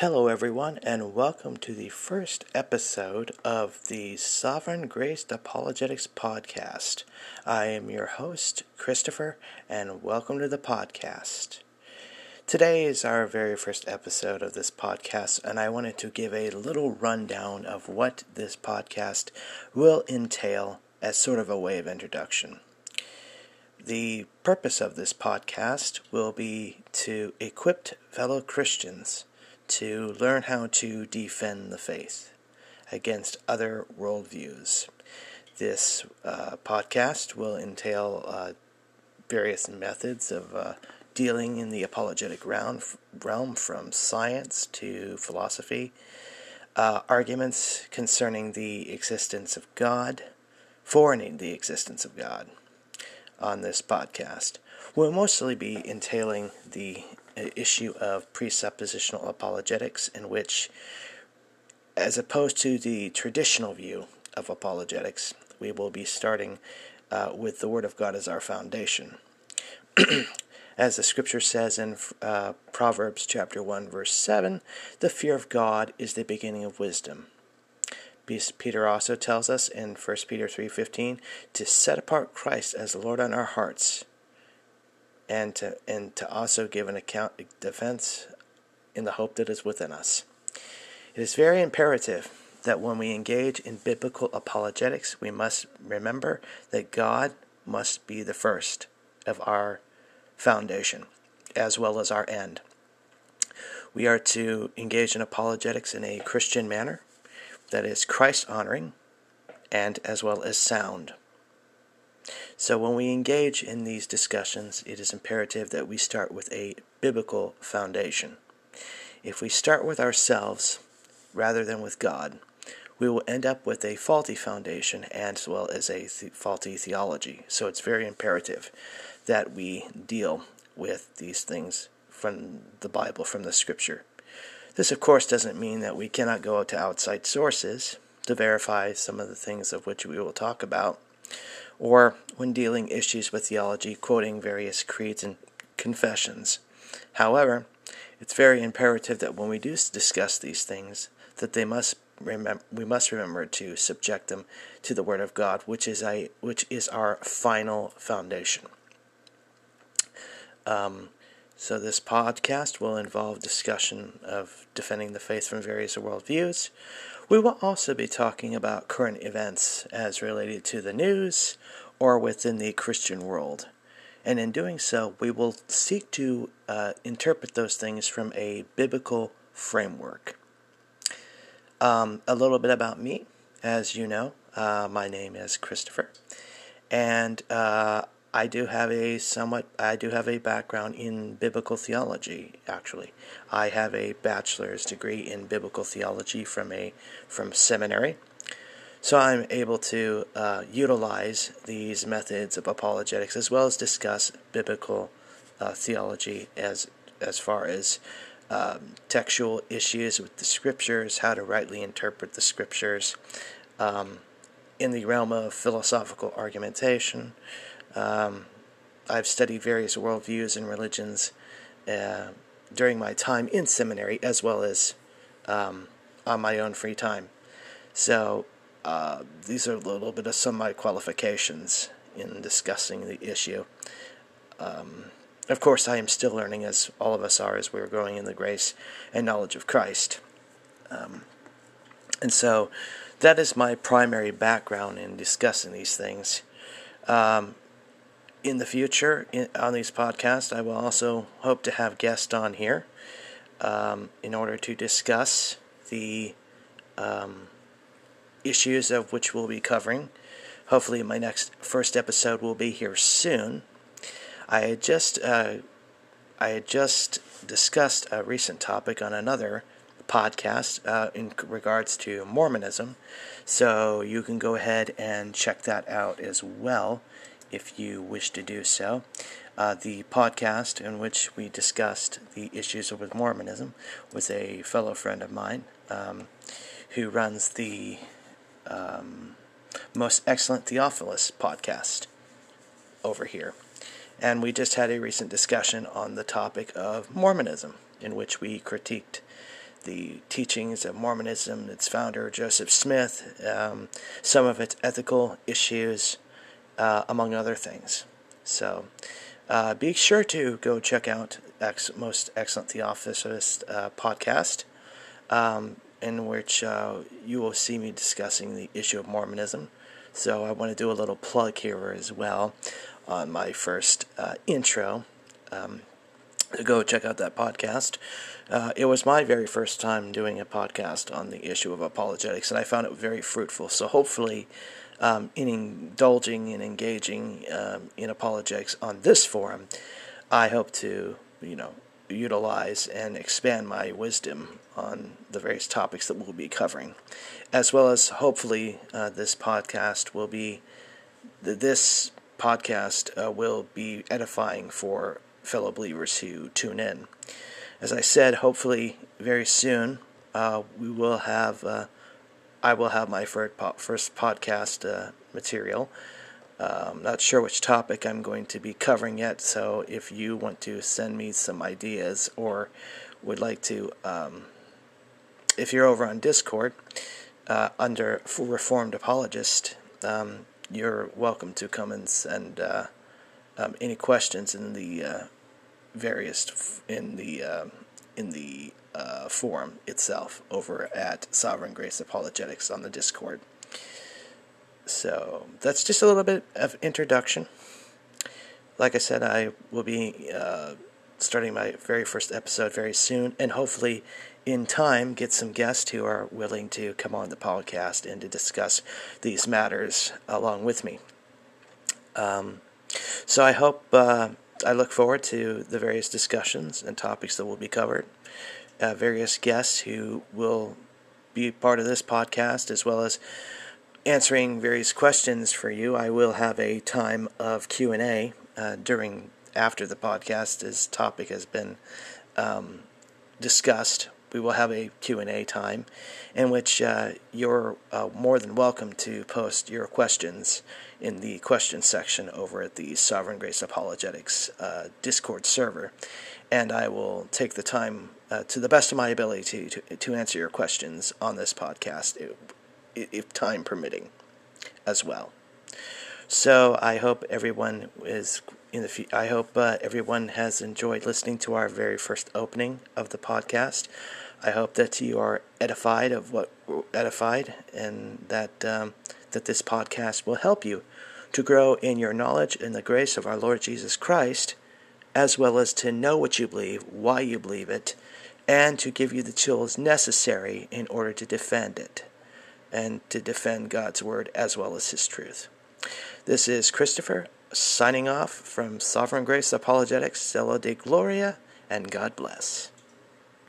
Hello, everyone, and welcome to the first episode of the Sovereign Grace Apologetics Podcast. I am your host, Christopher, and welcome to the podcast. Today is our very first episode of this podcast, and I wanted to give a little rundown of what this podcast will entail as sort of a way of introduction. The purpose of this podcast will be to equip fellow Christians to learn how to defend the faith against other worldviews. This uh, podcast will entail uh, various methods of uh, dealing in the apologetic realm, realm from science to philosophy, uh, arguments concerning the existence of God, foreigning the existence of God on this podcast. We'll mostly be entailing the issue of presuppositional apologetics, in which, as opposed to the traditional view of apologetics, we will be starting uh, with the Word of God as our foundation. as the scripture says in uh, Proverbs chapter 1 verse 7, the fear of God is the beginning of wisdom. Peter also tells us in 1 Peter 3:15 to set apart Christ as Lord on our hearts and to and to also give an account defense in the hope that is within us. It is very imperative that when we engage in biblical apologetics, we must remember that God must be the first of our foundation as well as our end. We are to engage in apologetics in a Christian manner that is Christ honoring and as well as sound. So, when we engage in these discussions, it is imperative that we start with a biblical foundation. If we start with ourselves rather than with God, we will end up with a faulty foundation as well as a th- faulty theology. So, it's very imperative that we deal with these things from the Bible, from the Scripture. This, of course, doesn't mean that we cannot go to outside sources to verify some of the things of which we will talk about or when dealing issues with theology, quoting various creeds and confessions. However, it's very imperative that when we do discuss these things, that they must remember we must remember to subject them to the Word of God, which is a which is our final foundation. Um, so this podcast will involve discussion of defending the faith from various worldviews. We will also be talking about current events as related to the news or within the Christian world. And in doing so, we will seek to uh, interpret those things from a biblical framework. Um, a little bit about me. As you know, uh, my name is Christopher, and uh, I do have a somewhat I do have a background in biblical theology. Actually, I have a bachelor's degree in biblical theology from a from seminary. So I'm able to uh, utilize these methods of apologetics as well as discuss biblical uh, theology as as far as um, textual issues with the scriptures, how to rightly interpret the scriptures, um, in the realm of philosophical argumentation. Um, I've studied various worldviews and religions uh, during my time in seminary as well as um, on my own free time. So uh, these are a little bit of some of my qualifications in discussing the issue. Um, of course, I am still learning, as all of us are, as we're growing in the grace and knowledge of Christ. Um, and so that is my primary background in discussing these things. Um, in the future, in, on these podcasts, I will also hope to have guests on here um, in order to discuss the um, issues of which we'll be covering. Hopefully, my next first episode will be here soon. I had just uh, I had just discussed a recent topic on another podcast uh, in regards to Mormonism, so you can go ahead and check that out as well if you wish to do so. Uh, the podcast in which we discussed the issues with Mormonism was a fellow friend of mine um, who runs the um, Most Excellent Theophilus podcast over here. And we just had a recent discussion on the topic of Mormonism, in which we critiqued the teachings of Mormonism, its founder, Joseph Smith, um, some of its ethical issues, uh, among other things. So uh, be sure to go check out Ex- Most Excellent Theophilus uh, podcast, um, in which uh, you will see me discussing the issue of Mormonism. So I want to do a little plug here as well on my first uh, intro. Um, go check out that podcast. Uh, it was my very first time doing a podcast on the issue of apologetics, and I found it very fruitful. So hopefully, um, in indulging and engaging um, in apologetics on this forum, I hope to, you know, utilize and expand my wisdom on the various topics that we'll be covering, as well as hopefully uh, this podcast will be this podcast uh, will be edifying for fellow believers who tune in. As I said, hopefully very soon uh, we will have uh, I will have my first, po- first podcast uh, material. I'm um, not sure which topic I'm going to be covering yet, so if you want to send me some ideas or would like to, um, if you're over on Discord uh, under Reformed Apologist, um, you're welcome to come and send uh, um, any questions in the uh, various in the uh, in the uh, forum itself over at Sovereign Grace Apologetics on the Discord. So that's just a little bit of introduction. Like I said, I will be uh, starting my very first episode very soon, and hopefully, in time, get some guests who are willing to come on the podcast and to discuss these matters along with me. Um, so I hope uh, I look forward to the various discussions and topics that will be covered. Uh, various guests who will be part of this podcast, as well as answering various questions for you. I will have a time of Q and A uh, during after the podcast. This topic has been um, discussed. We will have a Q&A time in which uh, you're uh, more than welcome to post your questions in the question section over at the Sovereign Grace Apologetics uh, Discord server, and I will take the time uh, to the best of my ability to, to, to answer your questions on this podcast, if, time permitting, as well. So I hope everyone is in the. I hope uh, everyone has enjoyed listening to our very first opening of the podcast. I hope that you are edified of what edified, and that um, that this podcast will help you to grow in your knowledge in the grace of our Lord Jesus Christ, as well as to know what you believe, why you believe it, and to give you the tools necessary in order to defend it, and to defend God's word as well as His truth. This is Christopher signing off from Sovereign Grace Apologetics, Soli Deo Gloria, and God bless.